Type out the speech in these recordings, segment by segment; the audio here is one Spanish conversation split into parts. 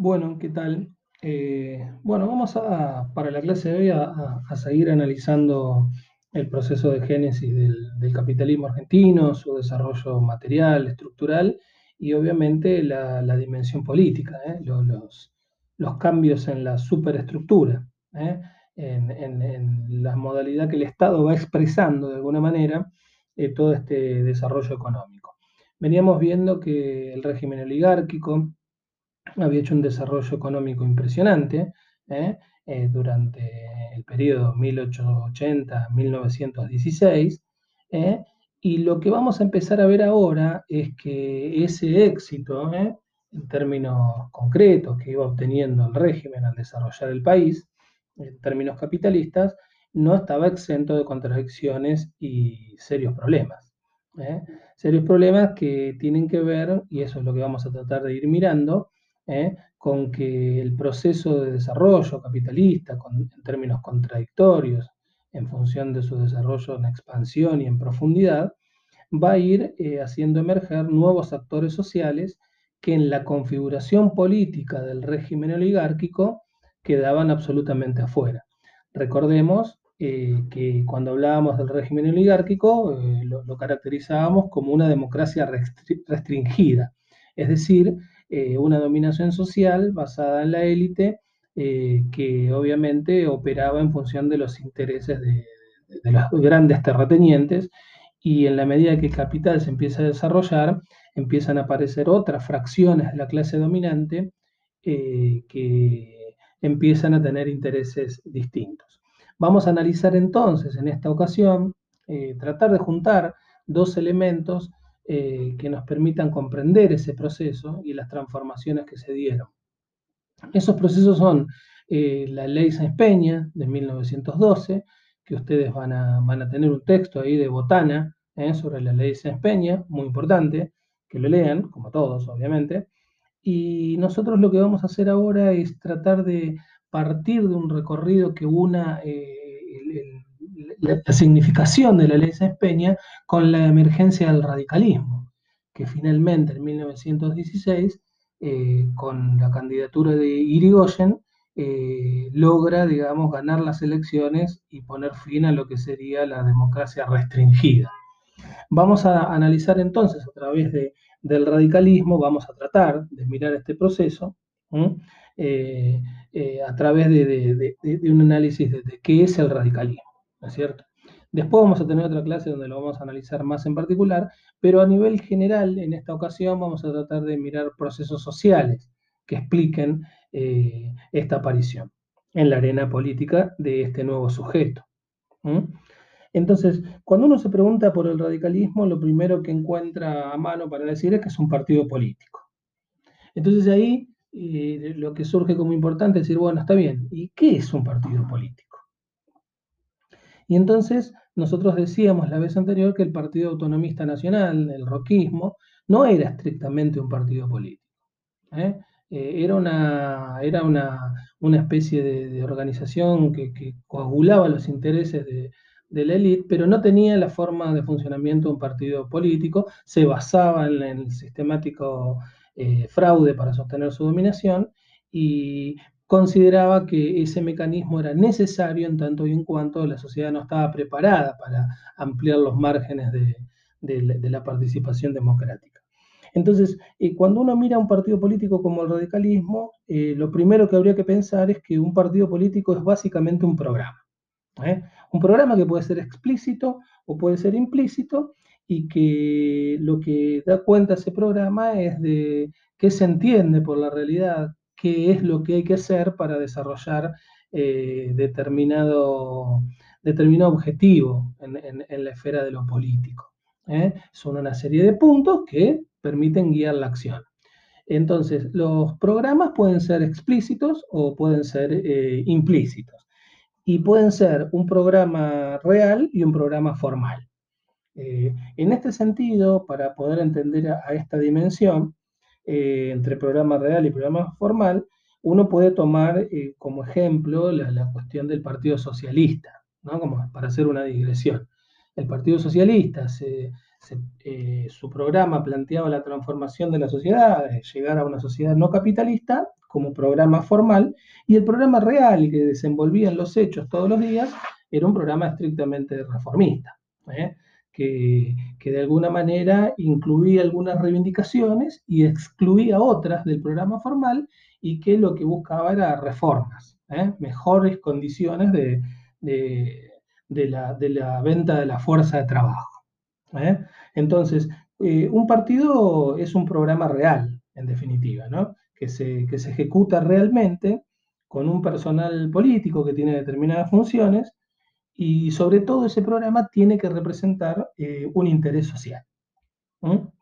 Bueno, ¿qué tal? Eh, bueno, vamos a, para la clase de hoy a, seguir analizando el proceso de génesis del, capitalismo argentino, su desarrollo material, estructural y obviamente la, dimensión política, ¿eh? Lo- Los, cambios en la superestructura, ¿eh? En, en- la modalidad que el Estado va expresando de alguna manera todo este desarrollo económico. Veníamos viendo que el régimen oligárquico, había hecho un desarrollo económico impresionante ¿eh? Eh, durante el periodo 1880-1916. ¿eh? Y lo que vamos a empezar a ver ahora es que ese éxito, en términos concretos, que iba obteniendo el régimen al desarrollar el país, en términos capitalistas, no estaba exento de contradicciones y serios problemas. Serios problemas que tienen que ver, y eso es lo que vamos a tratar de ir mirando, ¿eh? con que el proceso de desarrollo capitalista, en términos contradictorios, en función de su desarrollo en expansión y en profundidad, va a ir eh, haciendo emerger nuevos actores sociales que en la configuración política del régimen oligárquico quedaban absolutamente afuera. Recordemos eh, que cuando hablábamos del régimen oligárquico lo, caracterizábamos como una democracia restringida, es decir, eh, una dominación social basada en la élite eh, que obviamente operaba en función de los intereses de, los grandes terratenientes y en la medida que el capital se empieza a desarrollar, empiezan a aparecer otras fracciones de la clase dominante eh, que empiezan a tener intereses distintos. Vamos a analizar entonces en esta ocasión, tratar de juntar dos elementos eh, que nos permitan comprender ese proceso y las transformaciones que se dieron. Esos procesos son eh, la ley Sáenz Peña de 1912, que ustedes van a, van a tener un texto ahí de Botana eh, sobre la ley Sáenz Peña, muy importante, que lo lean, como todos, obviamente. Y nosotros lo que vamos a hacer ahora es tratar de partir de un recorrido que una eh, el, la, significación de la ley Sáenz Peña con la emergencia del radicalismo, que finalmente en 1916, eh, con la candidatura de Irigoyen, eh, logra, digamos, ganar las elecciones y poner fin a lo que sería la democracia restringida. Vamos a analizar entonces a través de, del radicalismo, vamos a tratar de mirar este proceso eh, a través de, de, de, un análisis de, qué es el radicalismo, ¿no es cierto? Después vamos a tener otra clase donde lo vamos a analizar más en particular, pero a nivel general, en esta ocasión vamos a tratar de mirar procesos sociales que expliquen eh, esta aparición en la arena política de este nuevo sujeto. Entonces, cuando uno se pregunta por el radicalismo, lo primero que encuentra a mano para decir es que es un partido político. Entonces ahí eh, lo que surge como importante es decir, bueno, está bien, ¿y qué es un partido político? Y entonces nosotros decíamos la vez anterior que el Partido Autonomista Nacional, el roquismo, no era estrictamente un partido político. ¿eh? Eh, era una, era una, una especie de, organización que, coagulaba los intereses de, la élite, pero no tenía la forma de funcionamiento de un partido político, se basaba en, en el sistemático eh, fraude para sostener su dominación y consideraba que ese mecanismo era necesario en tanto y en cuanto la sociedad no estaba preparada para ampliar los márgenes de, la participación democrática. Entonces, eh, cuando uno mira un partido político como el radicalismo, eh, lo primero que habría que pensar es que un partido político es básicamente un programa. ¿eh? Un programa que puede ser explícito o puede ser implícito y que lo que da cuenta ese programa es de qué se entiende por la realidad, qué es lo que hay que hacer para desarrollar eh, determinado, determinado objetivo en, en, la esfera de lo político. ¿eh? Son una serie de puntos que permiten guiar la acción. Entonces, los programas pueden ser explícitos o pueden ser eh, implícitos y pueden ser un programa real y un programa formal. En este sentido, para poder entender a esta dimensión eh, entre programa real y programa formal, uno puede tomar eh, como ejemplo la, cuestión del Partido Socialista, ¿no? como para hacer una digresión. El Partido Socialista, eh, su programa planteaba la transformación de la sociedad, llegar a una sociedad no capitalista como programa formal, y el programa real que desenvolvía en los hechos todos los días era un programa estrictamente reformista. Que, de alguna manera incluía algunas reivindicaciones y excluía otras del programa formal y que lo que buscaba era reformas, ¿eh? mejores condiciones de, de, la, venta de la fuerza de trabajo. ¿eh? Entonces, eh, un partido es un programa real, en definitiva, ¿no? que, se, que se ejecuta realmente con un personal político que tiene determinadas funciones y sobre todo ese programa tiene que representar eh, un interés social. ¿no?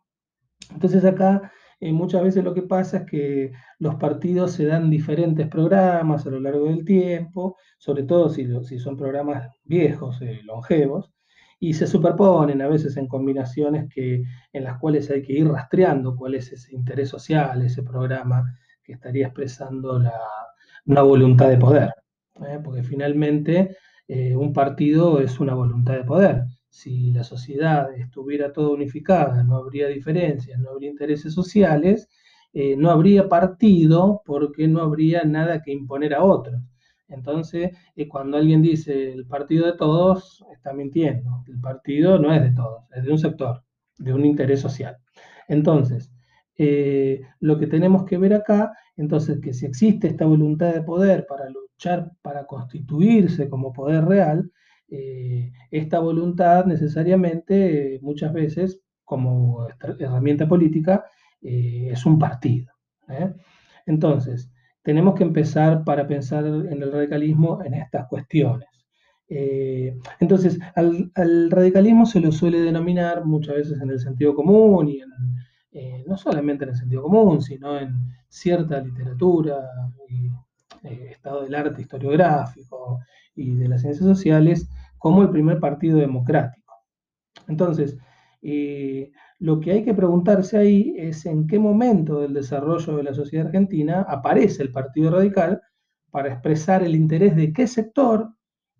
Entonces acá eh, muchas veces lo que pasa es que los partidos se dan diferentes programas a lo largo del tiempo, sobre todo si, si son programas viejos, eh, longevos, y se superponen a veces en combinaciones que, en las cuales hay que ir rastreando cuál es ese interés social, ese programa que estaría expresando la, una voluntad de poder. ¿eh? Porque finalmente eh, un partido es una voluntad de poder. Si la sociedad estuviera toda unificada, no habría diferencias, no habría intereses sociales, eh, no habría partido porque no habría nada que imponer a otros. Entonces, eh, cuando alguien dice el partido de todos, está mintiendo. El partido no es de todos, es de un sector, de un interés social. Entonces, lo que tenemos que ver acá, entonces, que si existe esta voluntad de poder para para constituirse como poder real, eh, esta voluntad necesariamente, muchas veces, como herramienta política, eh, es un partido. ¿eh? Entonces, tenemos que empezar para pensar en el radicalismo en estas cuestiones. Eh, entonces, al, al, radicalismo se lo suele denominar muchas veces en el sentido común y en, eh, no solamente en el sentido común, sino en cierta literatura, eh, estado del arte historiográfico y de las ciencias sociales, como el primer partido democrático. Entonces, eh, lo que hay que preguntarse ahí es en qué momento del desarrollo de la sociedad argentina aparece el Partido Radical para expresar el interés de qué sector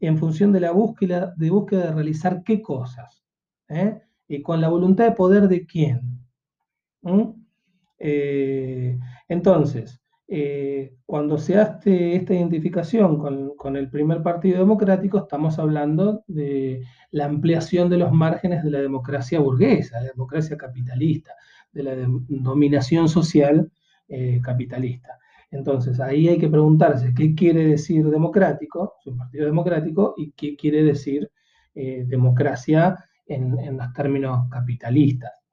en función de la búsqueda de, búsqueda de realizar qué cosas. ¿eh? Y con la voluntad de poder de quién. Entonces, eh, cuando se hace esta identificación con, el primer partido democrático, estamos hablando de la ampliación de los márgenes de la democracia burguesa, de la democracia capitalista, de la dominación social eh, capitalista. Entonces, ahí hay que preguntarse qué quiere decir democrático, un partido democrático, y qué quiere decir eh, democracia en los términos capitalistas.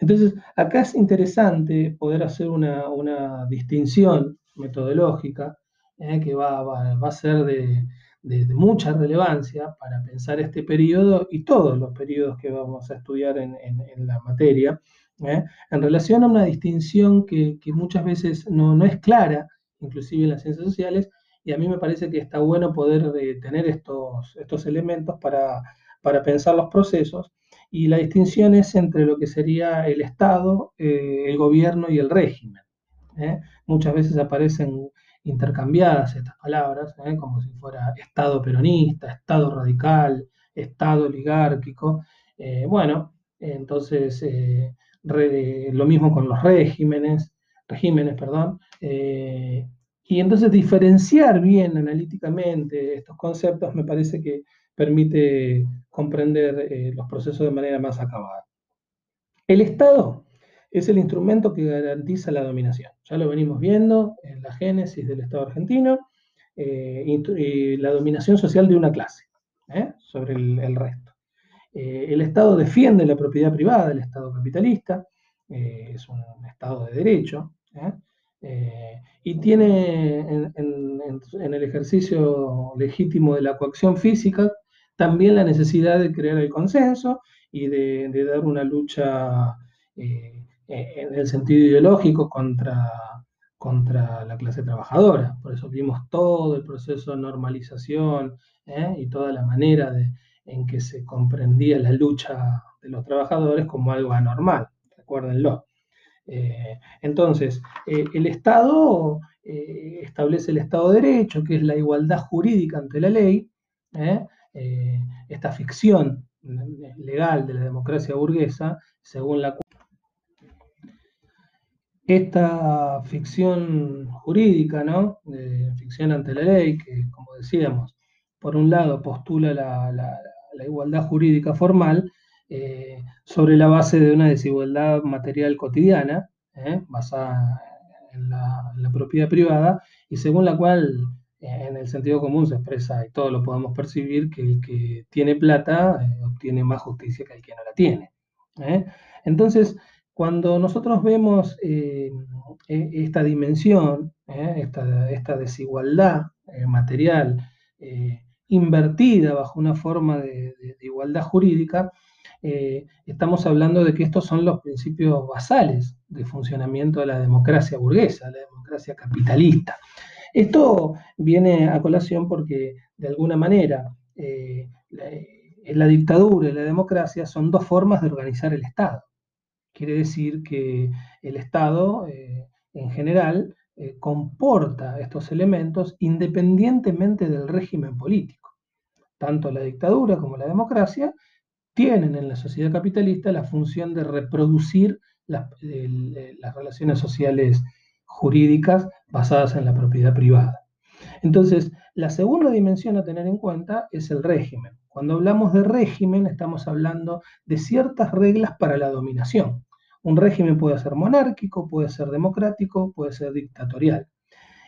Entonces, acá es interesante poder hacer una, una distinción metodológica eh, que va, va, va, a ser de, de, mucha relevancia para pensar este periodo y todos los periodos que vamos a estudiar en, en, en la materia, ¿eh? en relación a una distinción que, que muchas veces no, no, es clara, inclusive en las ciencias sociales, y a mí me parece que está bueno poder eh, tener estos, estos elementos para, para pensar los procesos y la distinción es entre lo que sería el Estado, eh, el gobierno y el régimen. ¿eh? Muchas veces aparecen intercambiadas estas palabras, ¿eh? como si fuera Estado peronista, Estado radical, Estado oligárquico. Bueno, entonces lo mismo con los regímenes, regímenes, perdón. Y entonces diferenciar bien analíticamente estos conceptos me parece que permite comprender eh, los procesos de manera más acabada. El Estado es el instrumento que garantiza la dominación. Ya lo venimos viendo en la génesis del Estado argentino, eh, y, y la dominación social de una clase ¿eh? sobre el, resto. Eh, el Estado defiende la propiedad privada, el Estado capitalista, eh, es un Estado de derecho, y tiene en, en, en el ejercicio legítimo de la coacción física también la necesidad de crear el consenso y de, dar una lucha eh, en el sentido ideológico contra, contra la clase trabajadora. Por eso vimos todo el proceso de normalización ¿eh? y toda la manera de, en que se comprendía la lucha de los trabajadores como algo anormal, recuérdenlo. Eh, entonces, el Estado establece el Estado de Derecho, que es la igualdad jurídica ante la ley, ¿eh? esta ficción legal de la democracia burguesa, según la cual esta ficción jurídica, ¿no? Ficción ante la ley, que como decíamos, por un lado postula la, igualdad jurídica formal eh, sobre la base de una desigualdad material cotidiana, ¿eh? basada en la, propiedad privada, y según la cual en el sentido común se expresa, y todos lo podemos percibir, que el que tiene plata obtiene más justicia que el que no la tiene. Entonces, cuando nosotros vemos eh, e, esta dimensión, eh, esta, desigualdad eh, material invertida bajo una forma de, igualdad jurídica, estamos hablando de que estos son los principios basales de funcionamiento de la democracia burguesa, la democracia capitalista. Esto viene a colación porque, de alguna manera, la dictadura y la democracia son dos formas de organizar el Estado. Quiere decir que el Estado, eh, en general, eh, comporta estos elementos independientemente del régimen político. Tanto la dictadura como la democracia tienen en la sociedad capitalista la función de reproducir las relaciones sociales jurídicas basadas en la propiedad privada. Entonces, la segunda dimensión a tener en cuenta es el régimen. Cuando hablamos de régimen, estamos hablando de ciertas reglas para la dominación. Un régimen puede ser monárquico, puede ser democrático, puede ser dictatorial.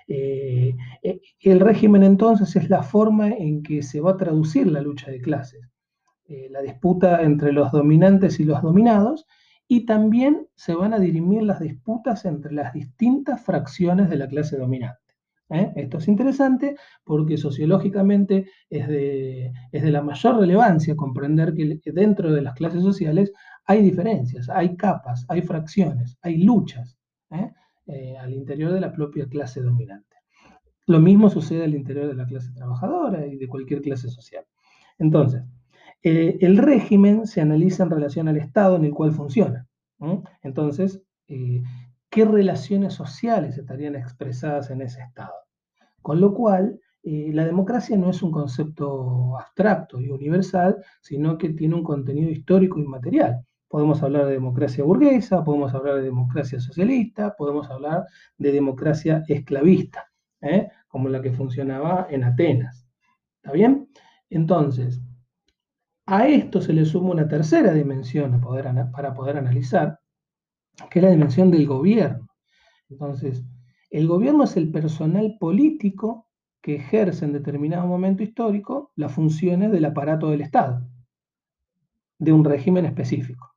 Eh, eh, el régimen entonces es la forma en que se va a traducir la lucha de clases, eh, la disputa entre los dominantes y los dominados, y también se van a dirimir las disputas entre las distintas fracciones de la clase dominante. ¿eh? Esto es interesante porque sociológicamente es de, la mayor relevancia comprender que dentro de las clases sociales hay diferencias, hay capas, hay fracciones, hay luchas ¿eh? Eh, al interior de la propia clase dominante. Lo mismo sucede al interior de la clase trabajadora y de cualquier clase social. Entonces, el régimen se analiza en relación al Estado en el cual funciona. Entonces, qué relaciones sociales estarían expresadas en ese estado. Con lo cual, eh, la democracia no es un concepto abstracto y universal, sino que tiene un contenido histórico y material. Podemos hablar de democracia burguesa, podemos hablar de democracia socialista, podemos hablar de democracia esclavista, ¿eh? como la que funcionaba en Atenas. ¿Está bien? Entonces, a esto se le suma una tercera dimensión para poder analizar, que es la dimensión del gobierno. Entonces, el gobierno es el personal político que ejerce en determinado momento histórico las funciones del aparato del Estado, de un régimen específico.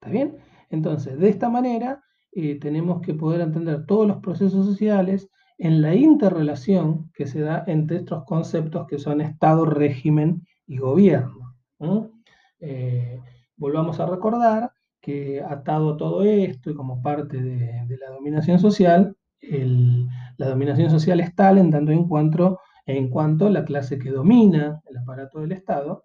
¿Está bien? Entonces, de esta manera, eh, tenemos que poder entender todos los procesos sociales en la interrelación que se da entre estos conceptos que son Estado, régimen y gobierno. Eh, volvamos a recordar que atado a todo esto y como parte de, la dominación social, la dominación social es tal en tanto en cuanto, en cuanto la clase que domina el aparato del Estado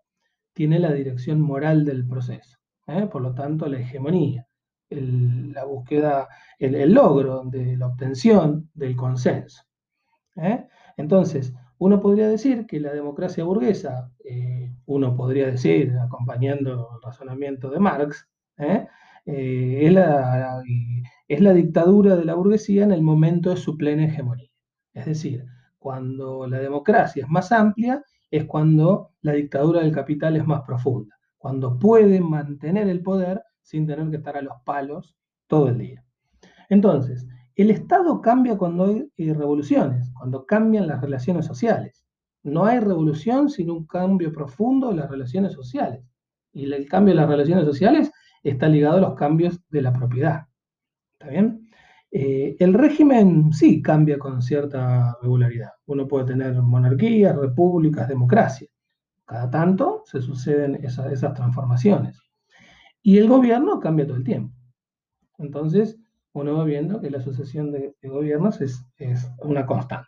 tiene la dirección moral del proceso. ¿eh? Por lo tanto, la hegemonía, la búsqueda, el, logro de la obtención del consenso. ¿eh? Entonces, uno podría decir que la democracia burguesa, eh, uno podría decir, acompañando el razonamiento de Marx, ¿eh? Eh, es, la, es la dictadura de la burguesía en el momento de su plena hegemonía. Es decir, cuando la democracia es más amplia, es cuando la dictadura del capital es más profunda, cuando puede mantener el poder sin tener que estar a los palos todo el día. Entonces, el Estado cambia cuando hay eh, revoluciones, cuando cambian las relaciones sociales. No hay revolución sin un cambio profundo de las relaciones sociales. Y el cambio de las relaciones sociales está ligado a los cambios de la propiedad. ¿Está bien? Eh, el régimen sí cambia con cierta regularidad. Uno puede tener monarquías, repúblicas, democracia. Cada tanto se suceden esas, transformaciones. Y el gobierno cambia todo el tiempo. Entonces, uno va viendo que la sucesión de, gobiernos es, una constante.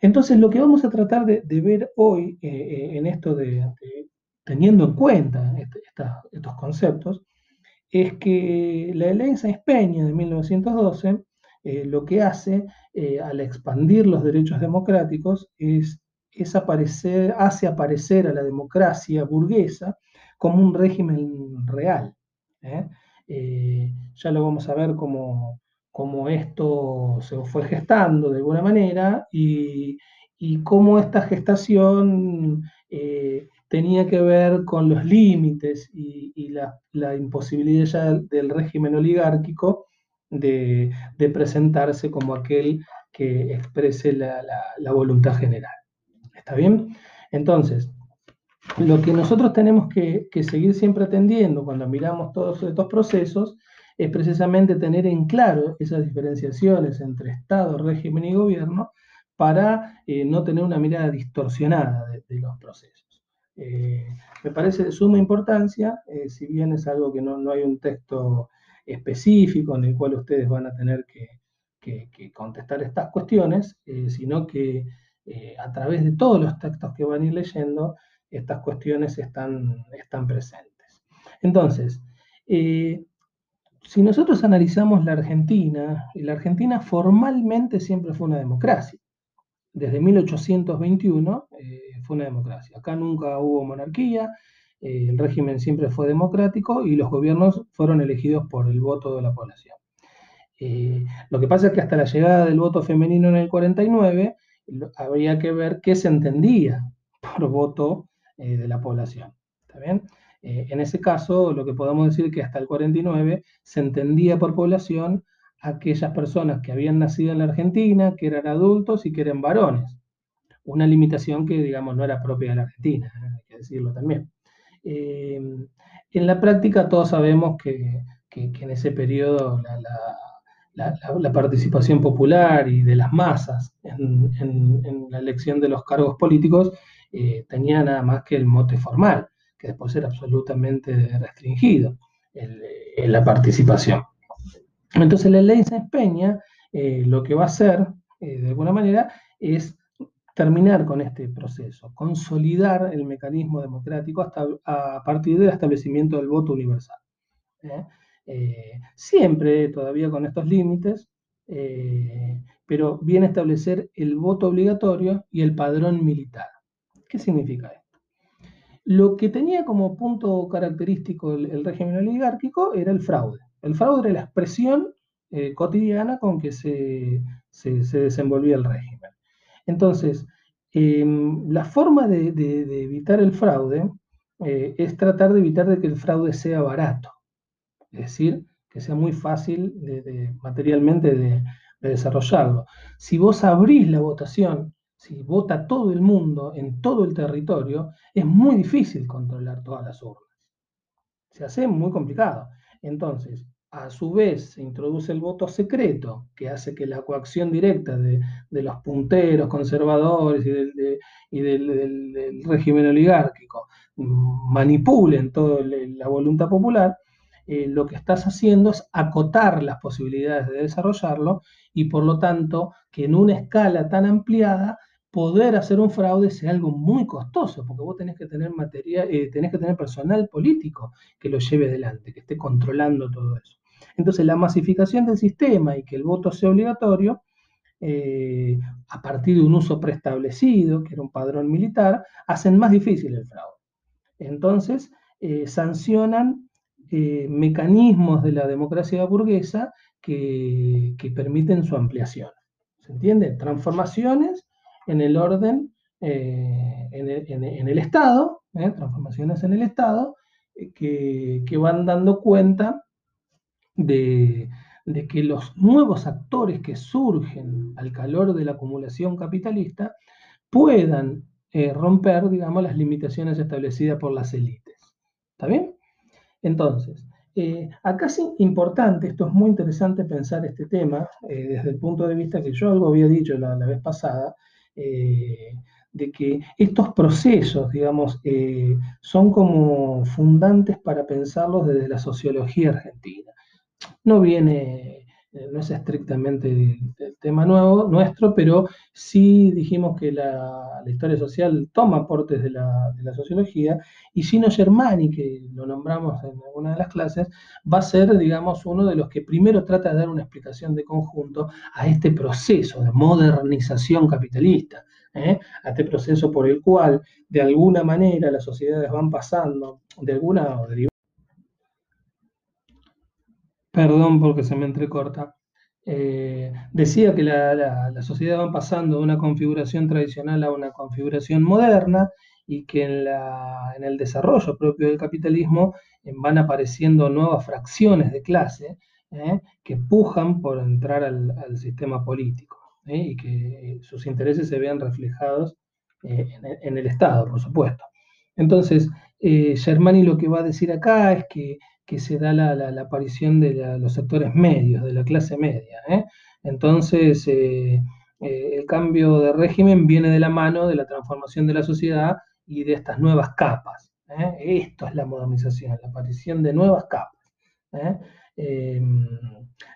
Entonces, lo que vamos a tratar de, ver hoy eh, eh, en esto de, teniendo en cuenta este, estos conceptos, es que la ley Sáenz Peña de 1912 eh, lo que hace al expandir los derechos democráticos es, aparecer, hace aparecer a la democracia burguesa como un régimen real. Ya lo vamos a ver como, cómo esto se fue gestando de alguna manera y, cómo esta gestación eh, tenía que ver con los límites y, la, imposibilidad ya del régimen oligárquico de, presentarse como aquel que exprese la voluntad general. ¿Está bien? Entonces, lo que nosotros tenemos que, seguir siempre atendiendo cuando miramos todos estos procesos es precisamente tener en claro esas diferenciaciones entre Estado, régimen y gobierno para eh, no tener una mirada distorsionada de, los procesos. Eh, me parece de suma importancia, eh, si bien es algo que no, hay un texto específico en el cual ustedes van a tener que, que contestar estas cuestiones, sino que a través de todos los textos que van a ir leyendo, estas cuestiones están, están presentes. Entonces, eh, si nosotros analizamos la Argentina, la Argentina formalmente siempre fue una democracia. Desde 1821 eh, fue una democracia. Acá nunca hubo monarquía, eh, el régimen siempre fue democrático y los gobiernos fueron elegidos por el voto de la población. lo que pasa es que hasta la llegada del voto femenino en el 49, habría que ver qué se entendía por voto eh, de la población. ¿Está? Eh, en ese caso, lo que podemos decir que hasta el 49 se entendía por población aquellas personas que habían nacido en la Argentina, que eran adultos y que eran varones. Una limitación que, digamos, no era propia de la Argentina, ¿eh? hay que decirlo también. en la práctica todos sabemos que, en ese periodo la, participación popular y de las masas en la elección de los cargos políticos eh, tenía nada más que el mote formal, que después era absolutamente restringido en la participación. Entonces la ley Sáenz Peña eh, lo que va a hacer, eh, de alguna manera, es terminar con este proceso, consolidar el mecanismo democrático hasta, a partir del establecimiento del voto universal. siempre todavía con estos límites, pero viene a establecer el voto obligatorio y el padrón militar. ¿Qué significa esto? Lo que tenía como punto característico el, régimen oligárquico era el fraude. El fraude era la expresión eh, cotidiana con que se, desenvolvía el régimen. Entonces, em, la forma de, evitar el fraude eh, es tratar de evitar de que el fraude sea barato, es decir, que sea muy fácil materialmente de, desarrollarlo. Si vos abrís la votación si vota todo el mundo en todo el territorio, es muy difícil controlar todas las urnas. Se hace muy complicado. Entonces, a su vez, se introduce el voto secreto, que hace que la coacción directa de, los punteros conservadores y del, régimen oligárquico manipulen toda la voluntad popular, eh, lo que estás haciendo es acotar las posibilidades de desarrollarlo y por lo tanto que en una escala tan ampliada poder hacer un fraude sea algo muy costoso, porque vos tenés que tener materia, eh, tenés que tener personal político que lo lleve adelante, que esté controlando todo eso. Entonces, la masificación del sistema y que el voto sea obligatorio, eh, a partir de un uso preestablecido, que era un padrón militar, hacen más difícil el fraude. Entonces, eh, sancionan mecanismos de la democracia burguesa que, que permiten su ampliación. ¿Se entiende? Transformaciones en el orden, eh, en, el, Estado, ¿eh? transformaciones en el Estado, eh, que, van dando cuenta de, que los nuevos actores que surgen al calor de la acumulación capitalista puedan romper, digamos, las limitaciones establecidas por las élites. ¿Está bien? Entonces, acá es importante, esto es muy interesante pensar este tema desde el punto de vista que yo algo había dicho la vez pasada, eh, de que estos procesos, digamos, eh, son como fundantes para pensarlos desde la sociología argentina. No viene no es estrictamente el, tema nuevo nuestro, pero sí dijimos que la, historia social toma aportes de la, sociología, y Gino Germani, que lo nombramos en alguna de las clases, va a ser, digamos, uno de los que primero trata de dar una explicación de conjunto a este proceso de modernización capitalista, ¿eh? a este proceso por el cual, de alguna manera, las sociedades van pasando, de alguna o de Perdón porque se me entrecorta. decía que la, sociedad va pasando de una configuración tradicional a una configuración moderna y que en, en el desarrollo propio del capitalismo van apareciendo nuevas fracciones de clase que pujan por entrar al sistema político. ¿eh? y que sus intereses se vean reflejados eh, en, el Estado, por supuesto. Entonces, eh, Germani lo que va a decir acá es que, se da la, aparición de los sectores medios, de la clase media. Entonces, el cambio de régimen viene de la mano de la transformación de la sociedad y de estas nuevas capas. Esto es la modernización, la aparición de nuevas capas. Em,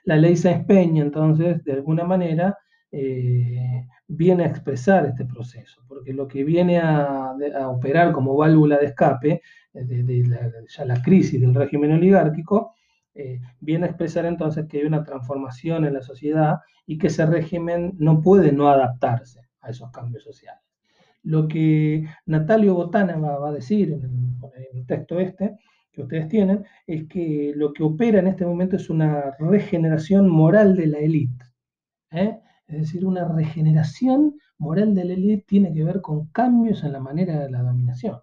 la ley Sáenz Peña, entonces, de alguna manera, eh, viene a expresar este proceso, porque lo que viene a, operar como válvula de escape eh, de, la, ya la crisis del régimen oligárquico, eh, viene a expresar entonces que hay una transformación en la sociedad y que ese régimen no puede no adaptarse a esos cambios sociales. Lo que Natalio Botana va, a decir en el texto este, que ustedes tienen, es que lo que opera en este momento es una regeneración moral de la élite. ¿eh? Es decir, una regeneración moral de la élite tiene que ver con cambios en la manera de la dominación,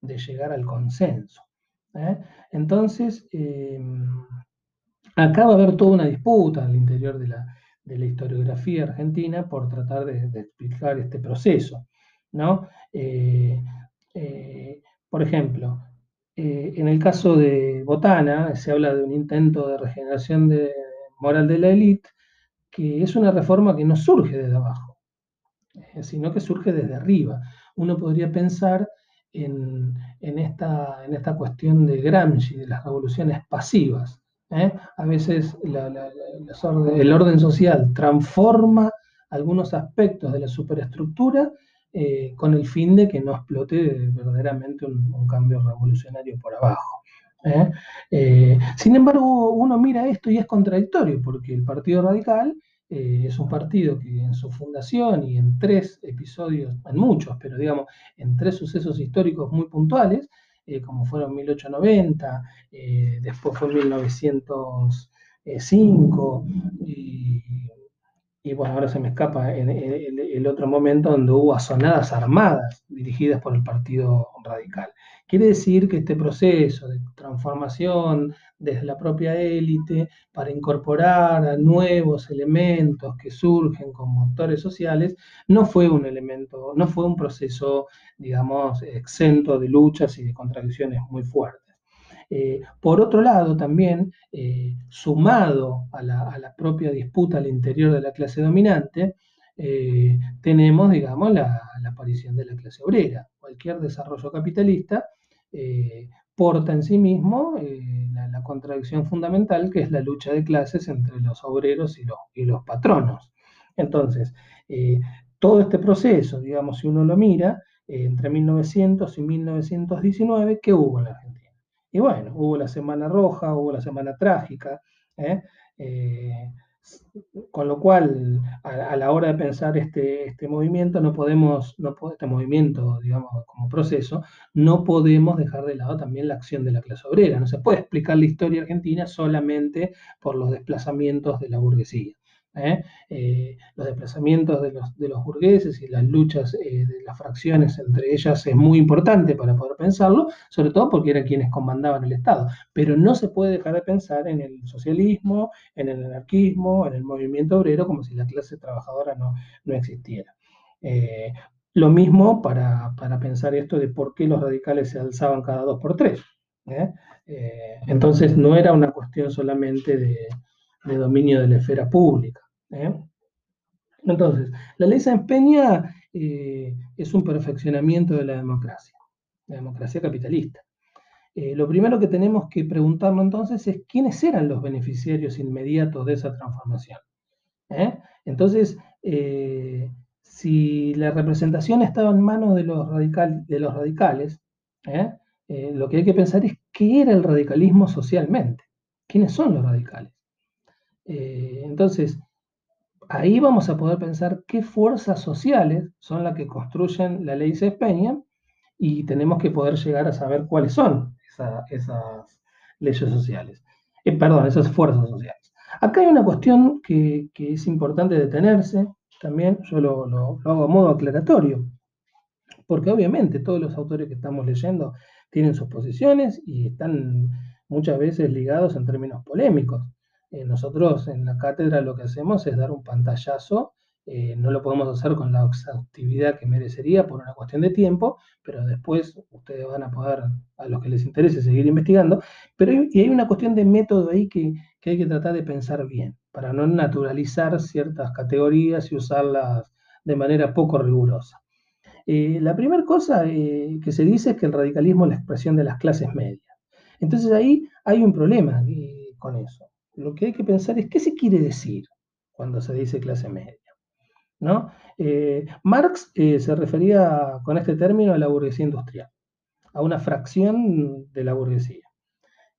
de llegar al consenso. ¿eh? Entonces, eh, acá va a haber toda una disputa al interior de la, historiografía argentina por tratar de, explicar este proceso. ¿no? Eh, por ejemplo, en el caso de Botana, se habla de un intento de regeneración de, moral de la élite, que es una reforma que no surge desde abajo, eh, sino que surge desde arriba. Uno podría pensar en, esta, en esta, cuestión de Gramsci, de las revoluciones pasivas. ¿eh? A veces el orden social transforma algunos aspectos de la superestructura eh, con el fin de que no explote verdaderamente un, cambio revolucionario por abajo. sin embargo, uno mira esto y es contradictorio, porque el Partido Radical eh, es un partido que en su fundación y en tres episodios, en muchos, pero digamos, en tres sucesos históricos muy puntuales, eh, como fueron 1890, eh, después fue 1905, y, y, bueno, ahora se me escapa en, el otro momento donde hubo asonadas armadas dirigidas por el Partido Radical. Quiere decir que este proceso de transformación desde la propia élite para incorporar a nuevos elementos que surgen como motores sociales no fue un elemento, no fue un proceso, digamos, exento de luchas y de contradicciones muy fuertes. Eh, por otro lado, también, eh, sumado a la, propia disputa al interior de la clase dominante, eh, tenemos, digamos, la, aparición de la clase obrera. Cualquier desarrollo capitalista eh, porta en sí mismo eh, la, contradicción fundamental que es la lucha de clases entre los obreros y los, y los patronos. Entonces, eh, todo este proceso, digamos, si uno lo mira, entre 1900 y 1919, ¿qué hubo en la Argentina? Y bueno, hubo la Semana Roja, hubo la Semana Trágica, con lo cual, a, la hora de pensar este, este movimiento, no podemos, no, este movimiento, digamos, como proceso, no podemos dejar de lado también la acción de la clase obrera. No se puede explicar la historia argentina solamente por los desplazamientos de la burguesía. ¿Eh? Eh, los desplazamientos de los, de burgueses y las luchas eh, de las fracciones entre ellas es muy importante para poder pensarlo, sobre todo porque eran quienes comandaban el Estado. Pero no se puede dejar de pensar en el socialismo, en el anarquismo, en el movimiento obrero, como si la clase trabajadora no, no existiera. lo mismo para, para, pensar esto de por qué los radicales se alzaban cada dos por tres. entonces no era una cuestión solamente de dominio de la esfera pública. ¿Eh? Entonces, la ley se empeña eh, es un perfeccionamiento de la democracia, la democracia capitalista. Eh, lo primero que tenemos que preguntarnos entonces es quiénes eran los beneficiarios inmediatos de esa transformación. Entonces, si la representación estaba en manos de los, de los radicales, lo que hay que pensar es qué era el radicalismo socialmente, quiénes son los radicales. entonces, ahí vamos a poder pensar qué fuerzas sociales son las que construyen la ley Peña y tenemos que poder llegar a saber cuáles son esas leyes sociales. Eh, perdón, esas fuerzas sociales. Acá hay una cuestión que, es importante detenerse, también yo lo, lo, hago a modo aclaratorio, porque obviamente todos los autores que estamos leyendo tienen sus posiciones y están muchas veces ligados en términos polémicos. Eh, nosotros en la cátedra lo que hacemos es dar un pantallazo eh, no lo podemos hacer con la exhaustividad que merecería por una cuestión de tiempo, pero después ustedes van a poder, a los que les interese, seguir investigando. Pero hay, una cuestión de método ahí que, hay que tratar de pensar bien, para no naturalizar ciertas categorías y usarlas de manera poco rigurosa. Eh, la primera cosa que se dice es que el radicalismo es la expresión de las clases medias. Entonces ahí hay un problema con eso. Lo que hay que pensar es qué se quiere decir cuando se dice clase media. ¿no? Eh, Marx eh, se refería con este término a la burguesía industrial, a una fracción de la burguesía.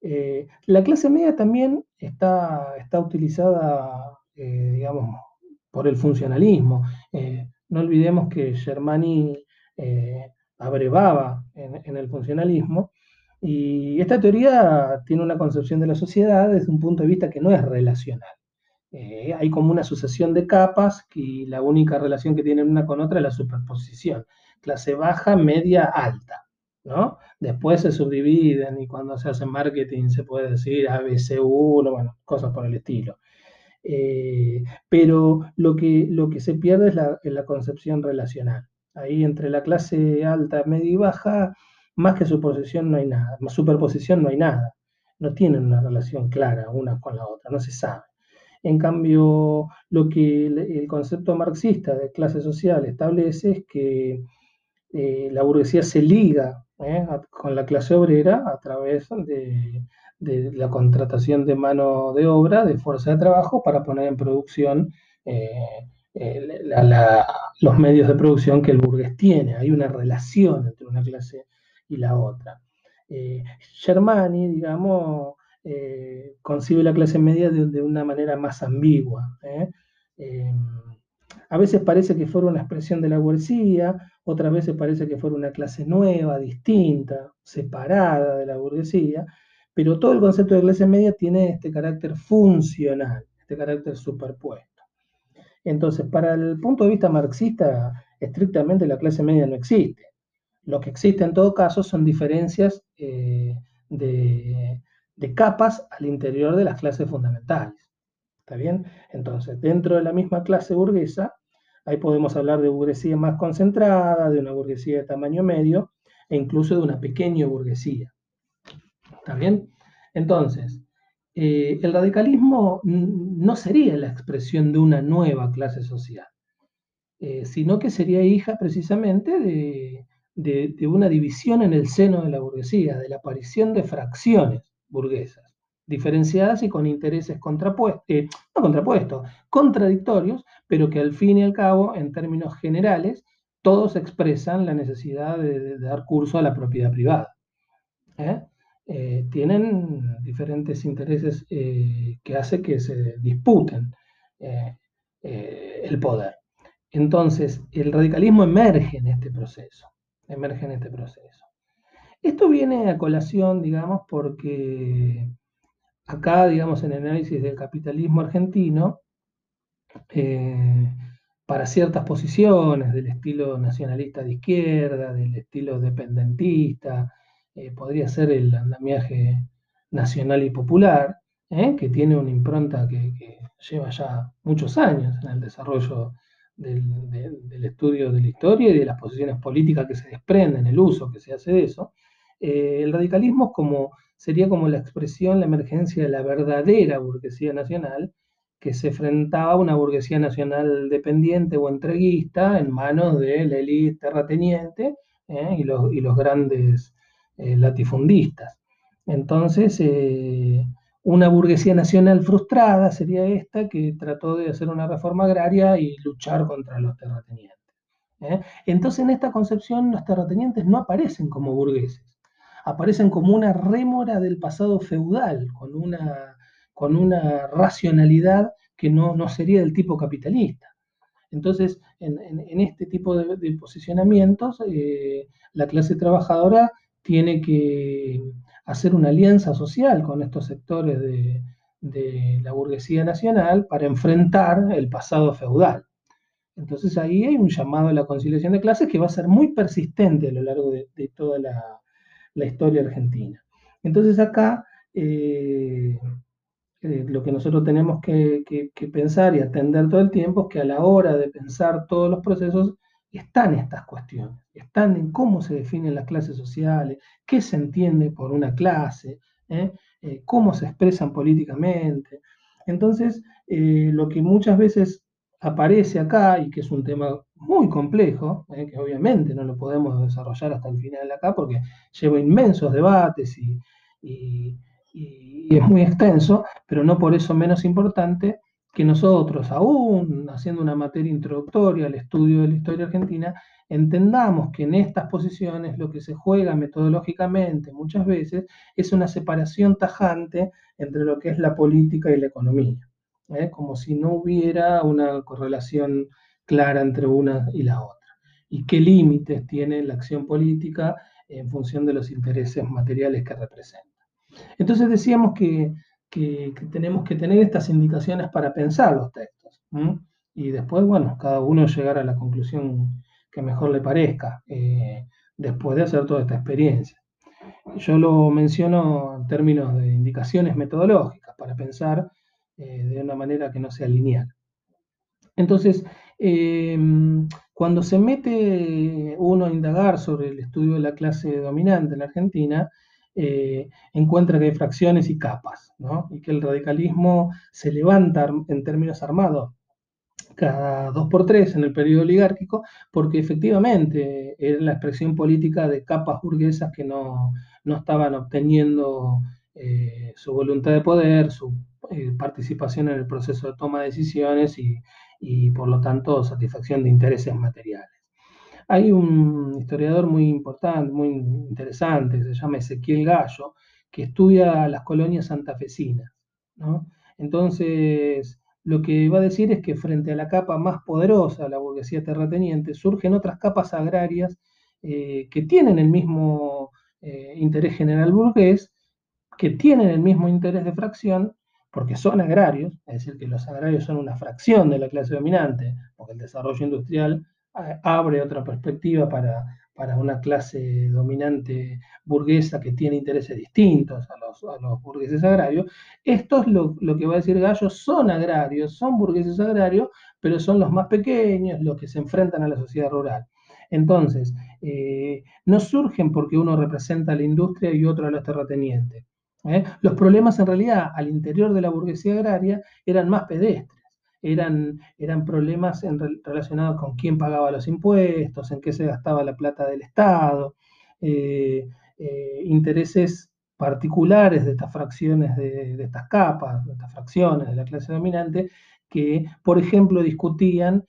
Eh, la clase media también está, está utilizada, digamos, por el funcionalismo. no olvidemos que Germani abrevaba en, el funcionalismo y esta teoría tiene una concepción de la sociedad desde un punto de vista que no es relacional. Eh, hay como una sucesión de capas y la única relación que tienen una con otra es la superposición. Clase baja, media, alta. ¿no? Después se subdividen y cuando se hace marketing se puede decir ABC1, bueno, cosas por el estilo. Eh, pero lo que, lo que se pierde es la, la, concepción relacional. Ahí entre la clase alta, media y baja, más que superposición no hay nada. Superposición no hay nada. No tienen una relación clara una con la otra, no se sabe. En cambio, lo que el, concepto marxista de clase social establece es que eh, la burguesía se liga ¿eh? con la clase obrera a través de, la contratación de mano de obra, de fuerza de trabajo, para poner en producción eh, los medios de producción que el burgués tiene. Hay una relación entre una clase y la otra. Germani, digamos, eh, concibe la clase media de, una manera más ambigua. ¿eh? Eh, a veces parece que fuera una expresión de la burguesía, otras veces parece que fuera una clase nueva, distinta, separada de la burguesía, pero todo el concepto de clase media tiene este carácter funcional, este carácter superpuesto. Entonces, para el punto de vista marxista, estrictamente la clase media no existe. Lo que existe en todo caso son diferencias de, de capas al interior de las clases fundamentales. ¿Está bien? Entonces, dentro de la misma clase burguesa, ahí podemos hablar de burguesía más concentrada, de una burguesía de tamaño medio e incluso de una pequeña burguesía. ¿Está bien? Entonces, eh, el radicalismo no sería la expresión de una nueva clase social, eh, sino que sería hija precisamente de, de, una división en el seno de la burguesía, de la aparición de fracciones burguesas, diferenciadas y con intereses contrapuestos, eh, no contrapuestos, contradictorios, pero que al fin y al cabo, en términos generales, todos expresan la necesidad de, dar curso a la propiedad privada. ¿eh? Eh, tienen diferentes intereses que hace que se disputen el poder. Entonces, el radicalismo emerge en este proceso, emerge en este proceso. Esto viene a colación, digamos, porque acá, digamos, en el análisis del capitalismo argentino, eh, para ciertas posiciones del estilo nacionalista de izquierda, del estilo dependentista, eh, podría ser el andamiaje nacional y popular, eh, que tiene una impronta que, lleva ya muchos años en el desarrollo del, estudio de la historia y de las posiciones políticas que se desprenden, el uso que se hace de eso. Eh, el radicalismo sería como la expresión, la emergencia de la verdadera burguesía nacional, que se enfrentaba a una burguesía nacional dependiente o entreguista en manos de la élite terrateniente ¿eh? y, los, y, los, grandes eh, latifundistas. Entonces, una burguesía nacional frustrada sería esta que trató de hacer una reforma agraria y luchar contra los terratenientes. Entonces, en esta concepción, los terratenientes no aparecen como burgueses, aparecen como una rémora del pasado feudal, con una, con una racionalidad que no, sería del tipo capitalista. Entonces, en, este tipo de, posicionamientos, eh, la clase trabajadora tiene que hacer una alianza social con estos sectores de, la burguesía nacional para enfrentar el pasado feudal. Entonces ahí hay un llamado a la conciliación de clases que va a ser muy persistente a lo largo de, toda la, historia argentina. Entonces acá eh, eh, lo que nosotros tenemos que, pensar y atender todo el tiempo es que a la hora de pensar todos los procesos están estas cuestiones, están en cómo se definen las clases sociales, qué se entiende por una clase, ¿eh? cómo se expresan políticamente. Entonces, lo que muchas veces aparece acá y que es un tema muy complejo, eh, que obviamente no lo podemos desarrollar hasta el final acá porque lleva inmensos debates y, es muy extenso, pero no por eso menos importante que nosotros, aún haciendo una materia introductoria al estudio de la historia argentina, entendamos que en estas posiciones lo que se juega metodológicamente muchas veces es una separación tajante entre lo que es la política y la economía. ¿eh? como si no hubiera una correlación clara entre una y la otra. ¿Y qué límites tiene la acción política en función de los intereses materiales que representa? Entonces decíamos que, tenemos que tener estas indicaciones para pensar los textos. Y después, bueno, cada uno llegar a la conclusión que mejor le parezca eh, después de hacer toda esta experiencia. Yo lo menciono en términos de indicaciones metodológicas para pensar eh, de una manera que no sea lineal. Entonces, em, cuando se mete uno a indagar sobre el estudio de la clase dominante en Argentina, eh, encuentra que hay fracciones y capas, ¿no? y que el radicalismo se levanta en términos armados cada dos por tres en el periodo oligárquico, porque efectivamente era la expresión política de capas burguesas que no, no estaban obteniendo eh, su voluntad de poder, su eh, participación en el proceso de toma de decisiones y, por lo tanto satisfacción de intereses materiales. Hay un historiador muy importante, muy interesante, que se llama Ezequiel Gallo, que estudia las colonias santafesinas. Entonces, lo que va a decir es que frente a la capa más poderosa, la burguesía terrateniente, surgen otras capas agrarias eh, que tienen el mismo interés general burgués, que tienen el mismo interés de fracción, porque son agrarios, es decir, que los agrarios son una fracción de la clase dominante, porque el desarrollo industrial eh, abre otra perspectiva para, una clase dominante burguesa que tiene intereses distintos a los, los burgueses agrarios. Esto es lo, que va a decir Gallo, son agrarios, son burgueses agrarios, pero son los más pequeños, los que se enfrentan a la sociedad rural. Entonces, eh, no surgen porque uno representa a la industria y otro a los terratenientes. ¿eh? Los problemas en realidad al interior de la burguesía agraria eran más pedestres, eran, eran problemas relacionados con quién pagaba los impuestos, en qué se gastaba la plata del Estado, eh, eh, intereses particulares de estas fracciones de, estas capas, de estas fracciones de la clase dominante, que, por ejemplo, discutían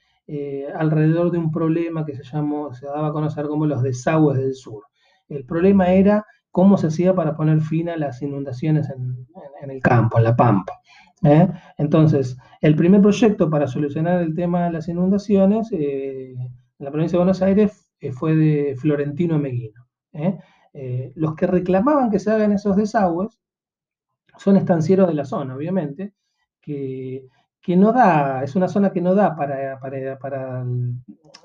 alrededor de un problema que se, llamó, se daba a conocer como los desagües del sur. El problema era cómo se hacía para poner fin a las inundaciones en, el campo, en la pampa. ¿Eh? Entonces, el primer proyecto para solucionar el tema de las inundaciones eh, en la provincia de Buenos Aires eh, fue de Florentino Meguino. los que reclamaban que se hagan esos desagües son estancieros de la zona, obviamente, que que no da, es una zona que no da para, para,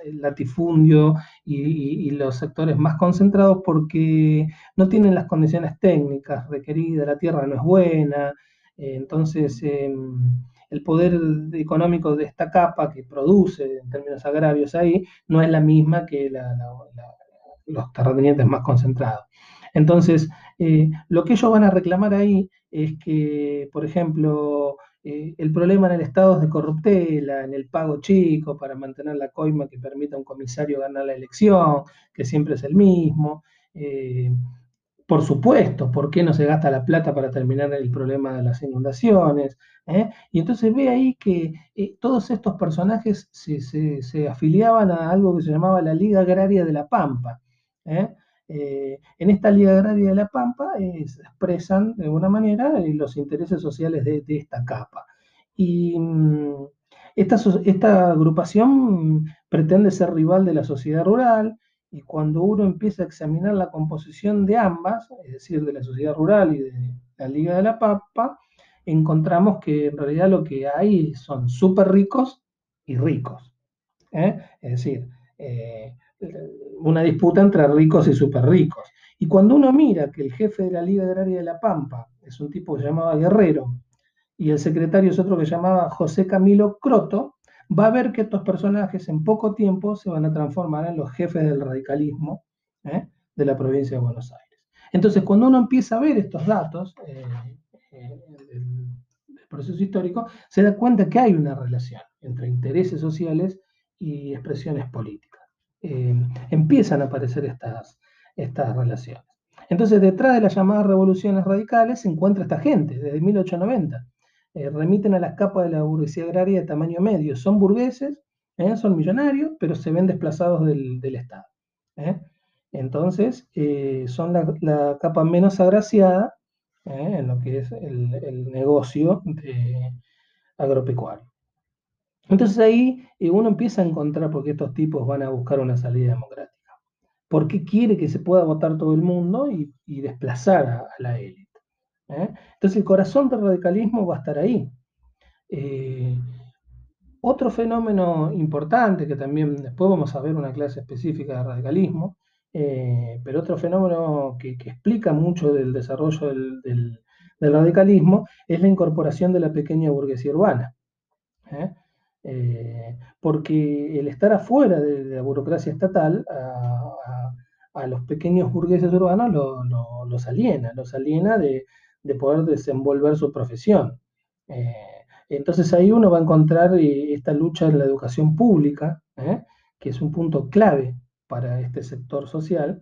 el latifundio y, los sectores más concentrados porque no tienen las condiciones técnicas requeridas, la tierra no es buena, eh, entonces em, el poder económico de esta capa que produce en términos agrarios ahí no es la misma que los terratenientes más concentrados. Entonces, eh, lo que ellos van a reclamar ahí es que, por ejemplo, eh, el problema en el Estado es de corruptela, en el pago chico para mantener la coima que permita a un comisario ganar la elección, que siempre es el mismo. Eh, por supuesto, ¿por qué no se gasta la plata para terminar el problema de las inundaciones? ¿Eh? Y entonces ve ahí que todos estos personajes se, afiliaban a algo que se llamaba la Liga Agraria de la Pampa. Eh, en esta Liga Agraria de La Pampa eh, se expresan de alguna manera eh, los intereses sociales de, esta capa. Y mm, esta, agrupación pretende ser rival de la sociedad rural y cuando uno empieza a examinar la composición de ambas, es decir, de la sociedad rural y de la Liga de la Pampa, encontramos que en realidad lo que hay son súper ricos y ricos. ¿eh? Es decir, eh, una disputa entre ricos y súper ricos. Y cuando uno mira que el jefe de la Liga Agraria de La Pampa es un tipo que se llamaba Guerrero y el secretario es otro que se llamaba José Camilo Croto, va a ver que estos personajes en poco tiempo se van a transformar en los jefes del radicalismo ¿eh? de la provincia de Buenos Aires. Entonces, cuando uno empieza a ver estos datos eh, eh, del, proceso histórico, se da cuenta que hay una relación entre intereses sociales y expresiones políticas. empiezan a aparecer estas, estas relaciones. Entonces, detrás de las llamadas revoluciones radicales se encuentra esta gente, desde 1890. Eh, remiten a las capas de la burguesía agraria de tamaño medio. Son burgueses, ¿eh? son millonarios, pero se ven desplazados del, Estado. ¿eh? Entonces, son la, capa menos agraciada en lo que es el, negocio agropecuario. Entonces ahí uno empieza a encontrar por qué estos tipos van a buscar una salida democrática porque quiere que se pueda votar todo el mundo y, desplazar a, la élite. ¿Eh? Entonces el corazón del radicalismo va a estar ahí. Eh, otro fenómeno importante, que también después vamos a ver una clase específica de radicalismo, eh, pero otro fenómeno que, explica mucho del desarrollo del, radicalismo es la incorporación de la pequeña burguesía urbana. porque el estar afuera de, la burocracia estatal a los pequeños burgueses urbanos los aliena, los aliena de, poder desenvolver su profesión. Eh, entonces ahí uno va a encontrar eh, esta lucha en la educación pública, ¿eh? que es un punto clave para este sector social,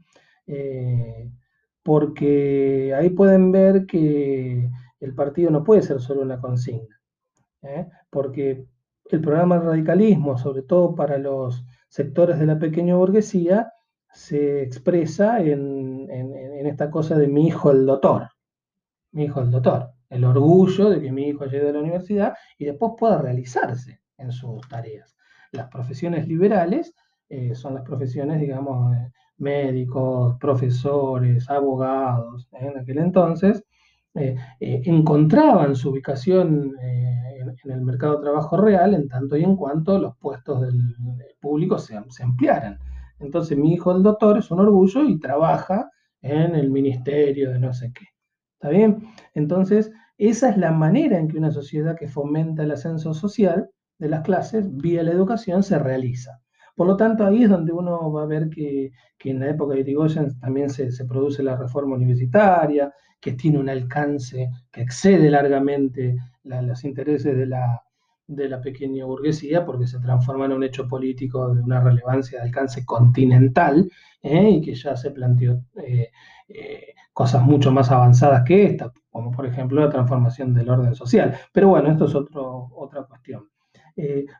porque ahí pueden ver que el partido no puede ser solo una consigna, porque el programa del radicalismo, sobre todo para los sectores de la pequeña burguesía, se expresa en, esta cosa de mi hijo el doctor, mi hijo el doctor, el orgullo de que mi hijo llegue a la universidad y después pueda realizarse en sus tareas. Las profesiones liberales eh, son las profesiones, digamos, eh, médicos, profesores, abogados, ¿eh? en aquel entonces, encontraban su ubicación en, el mercado de trabajo real en tanto y en cuanto los puestos del, público se, se ampliaran. Entonces mi hijo el doctor es un orgullo y trabaja en el ministerio de no sé qué. ¿Está bien? Entonces, esa es la manera en que una sociedad que fomenta el ascenso social de las clases vía la educación se realiza. Por lo tanto, ahí es donde uno va a ver que, en la época de Irigoyen también se, produce la reforma universitaria, que tiene un alcance que excede largamente los intereses de la, de la pequeña burguesía porque se transforma en un hecho político de una relevancia de alcance continental ¿eh? y que ya se planteó eh, eh, cosas mucho más avanzadas que esta, como por ejemplo la transformación del orden social. Pero bueno, esto es otra cuestión.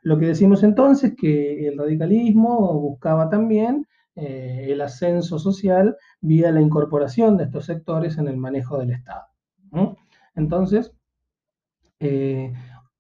lo que decimos entonces que el radicalismo buscaba también el ascenso social vía la incorporación de estos sectores en el manejo del Estado. Entonces,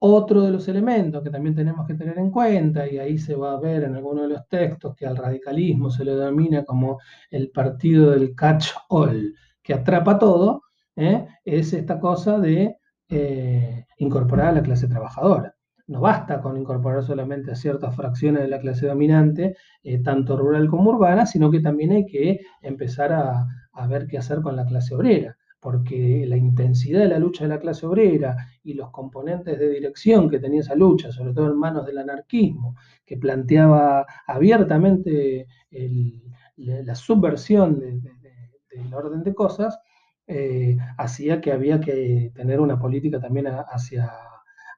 otro de los elementos que también tenemos que tener en cuenta, y ahí se va a ver en alguno de los textos que al radicalismo se le denomina como el partido del catch-all, que atrapa todo, ¿eh? es esta cosa de eh, incorporar a la clase trabajadora. No basta con incorporar solamente a ciertas fracciones de la clase dominante, eh, tanto rural como urbana, sino que también hay que empezar a ver qué hacer con la clase obrera porque la intensidad de la lucha de la clase obrera y los componentes de dirección que tenía esa lucha, sobre todo en manos del anarquismo, que planteaba abiertamente la subversión del orden de cosas, eh, hacía que había que tener una política también hacia,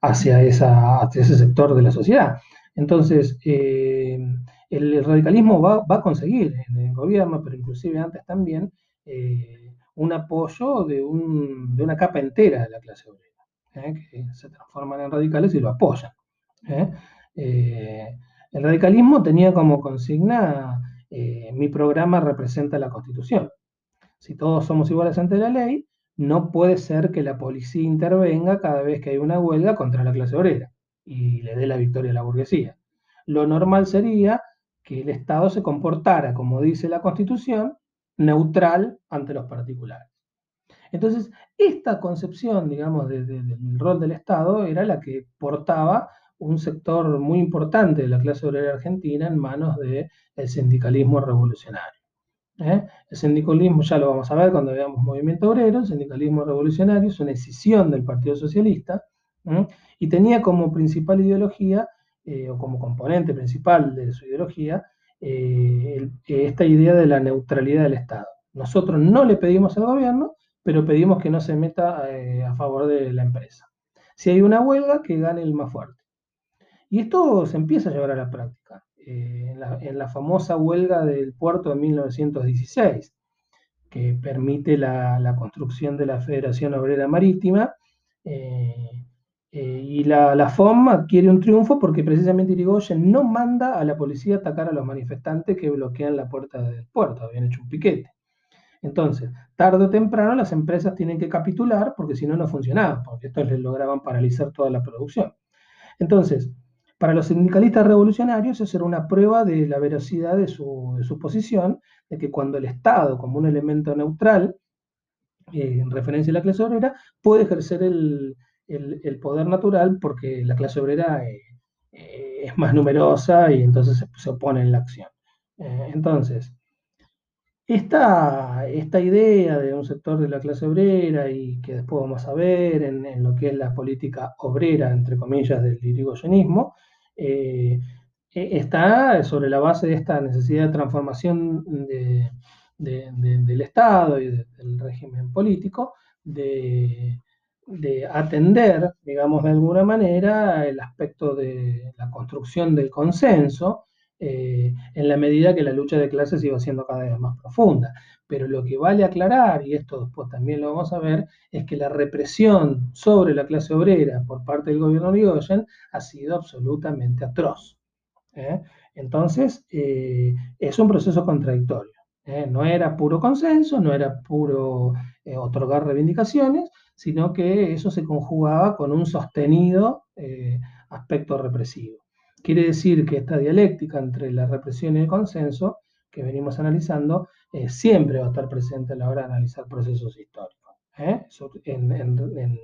hacia, ese sector de la sociedad. Entonces, eh, el radicalismo va, a conseguir en el gobierno, pero inclusive antes también, eh, un apoyo de, una capa entera de la clase obrera, ¿eh? que se transforman en radicales y lo apoyan. ¿eh? Eh, el radicalismo tenía como consigna, mi programa representa la Constitución. Si todos somos iguales ante la ley, no puede ser que la policía intervenga cada vez que hay una huelga contra la clase obrera y le dé la victoria a la burguesía. Lo normal sería que el Estado se comportara, como dice la Constitución, neutral ante los particulares. Entonces, esta concepción, digamos, del rol del Estado era la que portaba un sector muy importante de la clase obrera argentina en manos del sindicalismo revolucionario. ¿eh? El sindicalismo, ya lo vamos a ver cuando veamos movimiento obrero, el sindicalismo revolucionario es una escisión del Partido Socialista y tenía como principal ideología, eh, o como componente principal de su ideología, eh, esta idea de la neutralidad del Estado. Nosotros no le pedimos al gobierno, pero pedimos que no se meta a favor de la empresa. Si hay una huelga, que gane el más fuerte. Y esto se empieza a llevar a la práctica. Eh, en, la, famosa huelga del puerto de 1916, que permite la, construcción de la Federación Obrera Marítima. Eh, eh, y la, la, FOM adquiere un triunfo porque precisamente Irigoyen no manda a la policía atacar a los manifestantes que bloquean la puerta del puerto, habían hecho un piquete. Entonces, tarde o temprano las empresas tienen que capitular porque si no, no funcionaban, porque estos les lograban paralizar toda la producción. Entonces, para los sindicalistas revolucionarios eso era una prueba de la veracidad de su, posición, de que cuando el Estado, como un elemento neutral, eh, en referencia a la clase obrera, puede ejercer el, poder natural porque la clase obrera eh, eh, es más numerosa y entonces se, opone en la acción. entonces, esta, esta, idea de un sector de la clase obrera y que después vamos a ver en, lo que es la política obrera, entre comillas, del irigoyenismo, eh, e, está sobre la base de esta necesidad de transformación del Estado y del régimen político, de, atender, digamos de alguna manera, el aspecto de la construcción del consenso, eh, en la medida que la lucha de clases iba siendo cada vez más profunda. Pero lo que vale aclarar, y esto después también lo vamos a ver, es que la represión sobre la clase obrera por parte del gobierno de Irigoyen ha sido absolutamente atroz. ¿eh? Entonces, eh, es un proceso contradictorio. No era puro consenso, no era puro otorgar reivindicaciones, sino que eso se conjugaba con un sostenido aspecto represivo. Quiere decir que esta dialéctica entre la represión y el consenso que venimos analizando eh, siempre va a estar presente a la hora de analizar procesos históricos, ¿eh? en,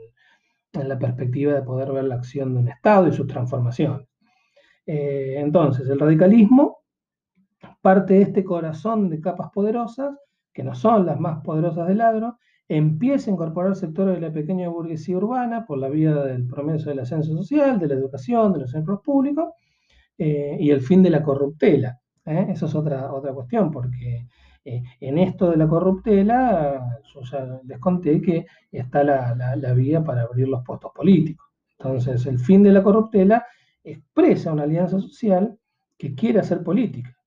la perspectiva de poder ver la acción de un Estado y sus transformaciones. Eh, entonces, el radicalismo parte de este corazón de capas poderosas, que no son las más poderosas del agro, empieza a incorporar sectores de la pequeña burguesía urbana por la vía del promedio del ascenso social, de la educación, de los centros públicos, eh, y el fin de la corruptela. ¿eh? Eso es otra, otra cuestión, porque eh, en esto de la corruptela, yo ya les conté que está la, vía para abrir los puestos políticos. Entonces, el fin de la corruptela expresa una alianza social que quiere hacer política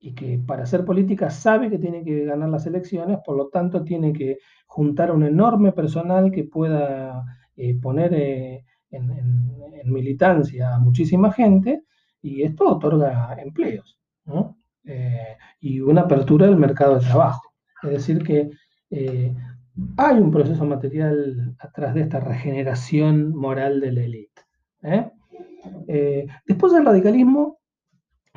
y que para hacer política sabe que tiene que ganar las elecciones, por lo tanto tiene que juntar un enorme personal que pueda poner en, en, militancia a muchísima gente y esto otorga empleos eh, y una apertura del mercado de trabajo. Es decir, que eh, hay un proceso material atrás de esta regeneración moral de la élite. ¿eh? después el radicalismo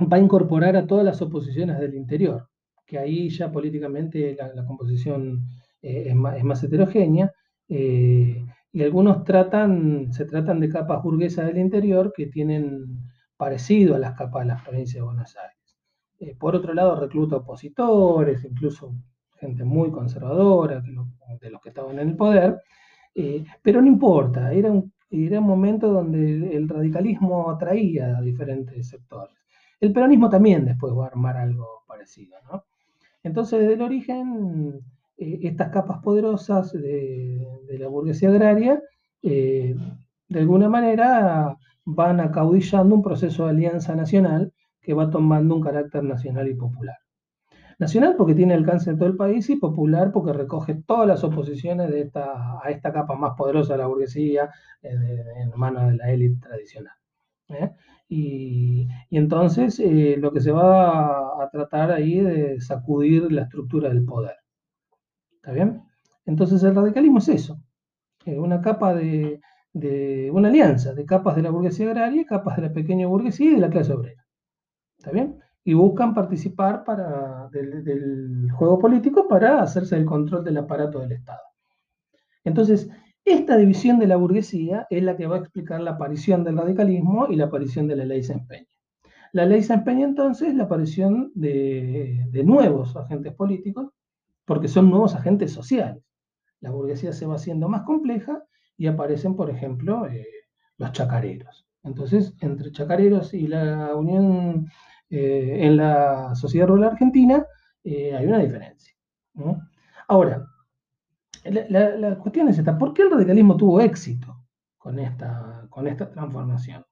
va a incorporar a todas las oposiciones del interior, que ahí ya políticamente la, composición es más, heterogénea, y algunos tratan, se tratan de capas burguesas del interior que tienen parecido a las capas de las provincias de Buenos Aires. Eh, por otro lado, recluta opositores, incluso gente muy conservadora, de los que estaban en el poder, eh, pero no importa, era un, era un momento donde el, radicalismo atraía a diferentes sectores. El peronismo también después va a armar algo parecido, ¿no? Entonces, desde el origen, eh, estas capas poderosas de, la burguesía agraria, de alguna manera van acaudillando un proceso de alianza nacional que va tomando un carácter nacional y popular. Nacional porque tiene alcance en todo el país y popular porque recoge todas las oposiciones de esta, a esta capa más poderosa de la burguesía eh, en manos de la élite tradicional. ¿Eh? Y, entonces eh, lo que se va a, tratar ahí de sacudir la estructura del poder. ¿Está bien? Entonces el radicalismo es eso, una capa de, una alianza de capas de la burguesía agraria, capas de la pequeña burguesía y de la clase obrera. ¿Está bien? Y buscan participar para, del, juego político para hacerse el control del aparato del Estado. Entonces, esta división de la burguesía es la que va a explicar la aparición del radicalismo y la aparición de la ley Sáenz Peña. La ley Sáenz Peña entonces la aparición de, nuevos agentes políticos, porque son nuevos agentes sociales. La burguesía se va haciendo más compleja y aparecen, por ejemplo, eh, los chacareros. Entonces, entre chacareros y la unión eh, en la sociedad rural argentina eh, hay una diferencia. Ahora, la, cuestión es esta, ¿por qué el radicalismo tuvo éxito con esta, con esta transformación?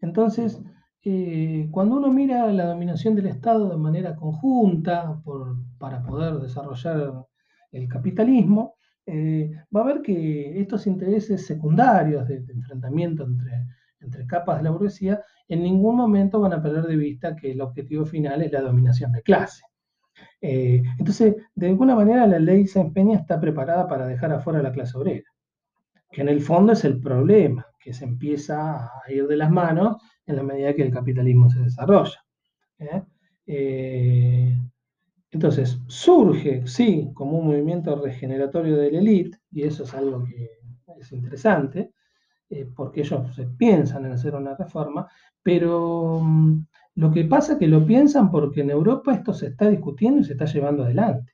Entonces, eh, cuando uno mira la dominación del Estado de manera conjunta para poder desarrollar el capitalismo, eh, va a ver que estos intereses secundarios de, enfrentamiento entre, entre capas de la burguesía en ningún momento van a perder de vista que el objetivo final es la dominación de clase. Eh, entonces, de alguna manera la ley se empeña, está preparada para dejar afuera a la clase obrera, que en el fondo es el problema, que se empieza a ir de las manos en la medida que el capitalismo se desarrolla. ¿eh? Eh, entonces, surge, sí, como un movimiento regeneratorio de la élite, y eso es algo que es interesante, porque ellos se piensan en hacer una reforma, pero mm, lo que pasa es que lo piensan porque en Europa esto se está discutiendo y se está llevando adelante.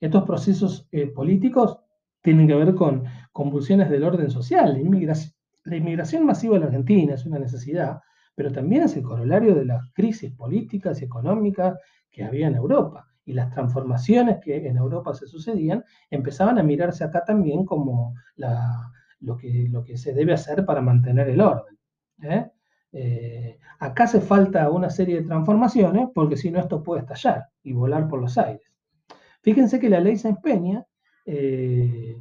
Estos procesos eh, políticos tienen que ver con convulsiones del orden social. La inmigración, masiva en la Argentina es una necesidad, pero también es el corolario de las crisis políticas y económicas que había en Europa. Y las transformaciones que en Europa se sucedían empezaban a mirarse acá también como lo, que, lo que se debe hacer para mantener el orden. ¿eh? Eh, acá hace falta una serie de transformaciones porque si no esto puede estallar y volar por los aires. Fíjense que la ley se empeña, eh,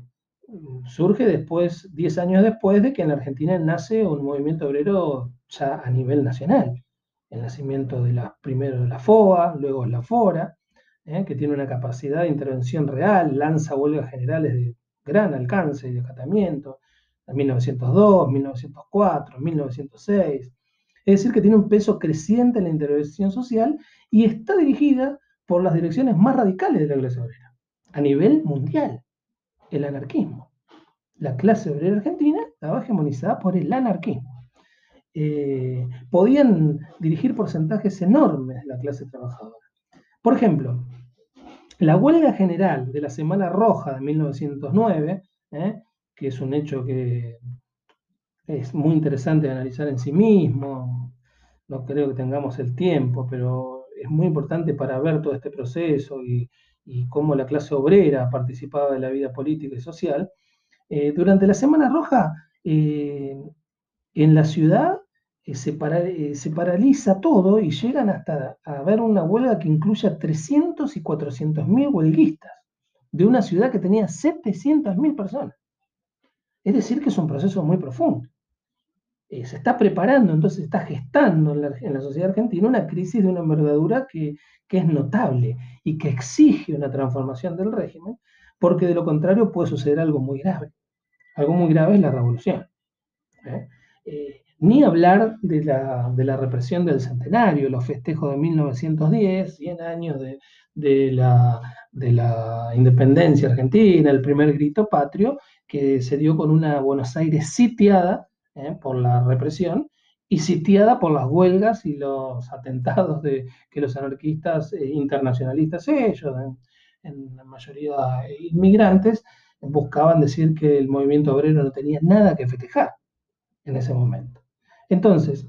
surge después, 10 años después de que en la Argentina nace un movimiento obrero ya a nivel nacional. El nacimiento de la, primero la FOA, luego la FORA, eh, que tiene una capacidad de intervención real, lanza huelgas generales de gran alcance y de acatamiento, en 1902, 1904, 1906, es decir, que tiene un peso creciente en la intervención social y está dirigida por las direcciones más radicales de la clase obrera, a nivel mundial, el anarquismo. La clase obrera argentina estaba hegemonizada por el anarquismo. Eh, podían dirigir porcentajes enormes de la clase trabajadora. Por ejemplo, la huelga general de la Semana Roja de 1909, eh, que es un hecho que es muy interesante analizar en sí mismo, no creo que tengamos el tiempo, pero es muy importante para ver todo este proceso y, cómo la clase obrera participaba de la vida política y social. Eh, durante la Semana Roja, eh, en la ciudad eh, se, se, paraliza todo y llegan hasta a ver una huelga que incluya 300 y 400 mil huelguistas de una ciudad que tenía 700 mil personas. Es decir, que es un proceso muy profundo. Eh, se está preparando, entonces está gestando en la, sociedad argentina una crisis de una envergadura que, es notable y que exige una transformación del régimen, porque de lo contrario puede suceder algo muy grave. Algo muy grave es la revolución. ¿eh? Eh, ni hablar de la, represión del centenario, los festejos de 1910, 100 años de, la, de la independencia argentina, el primer grito patrio, que se dio con una Buenos Aires sitiada ¿eh? por la represión y sitiada por las huelgas y los atentados de, que los anarquistas eh, internacionalistas, ellos, en, la mayoría inmigrantes, buscaban decir que el movimiento obrero no tenía nada que festejar en ese momento. Entonces,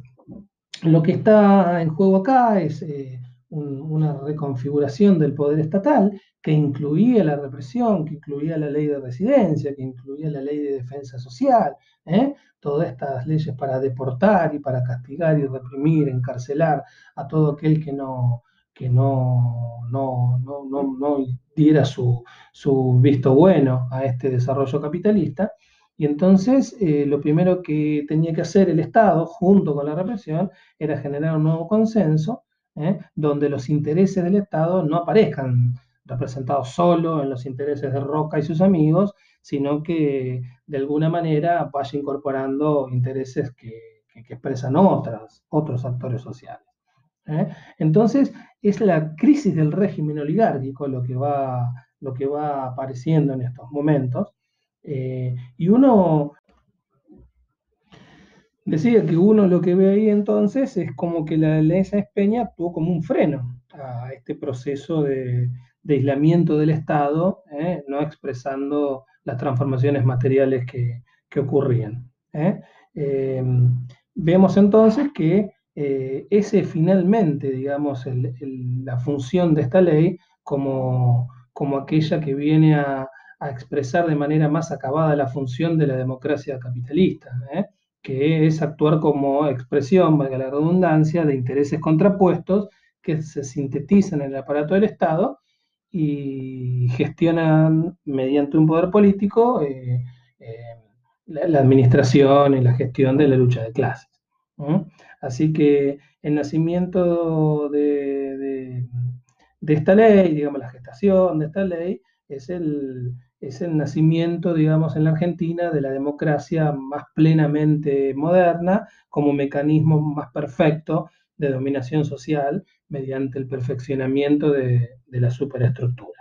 lo que está en juego acá es eh, una reconfiguración del poder estatal que incluía la represión, que incluía la ley de residencia, que incluía la ley de defensa social, ¿eh? todas estas leyes para deportar y para castigar y reprimir, encarcelar a todo aquel que no, que no, no, no, diera su, visto bueno a este desarrollo capitalista. Y entonces eh, lo primero que tenía que hacer el Estado, junto con la represión, era generar un nuevo consenso ¿eh? donde los intereses del Estado no aparezcan representados solo en los intereses de Roca y sus amigos, sino que de alguna manera vaya incorporando intereses que, expresan otras, otros actores sociales. ¿eh? Entonces, es la crisis del régimen oligárquico lo que va, apareciendo en estos momentos, Eh, y uno decía que uno lo que ve ahí entonces es como que la ley Peña actuó como un freno a este proceso de, aislamiento del Estado, ¿eh? no expresando las transformaciones materiales que, ocurrían. ¿eh? vemos entonces que ese finalmente, digamos, la función de esta ley como, como aquella que viene a, expresar de manera más acabada la función de la democracia capitalista, ¿eh? Que es actuar como expresión, valga la redundancia, de intereses contrapuestos que se sintetizan en el aparato del Estado y gestionan mediante un poder político eh, eh, la, administración y la gestión de la lucha de clases. Así que el nacimiento de de esta ley, digamos, la gestación de esta ley, es el, es el nacimiento, digamos, en la Argentina de la democracia más plenamente moderna como mecanismo más perfecto de dominación social mediante el perfeccionamiento de, de la superestructura.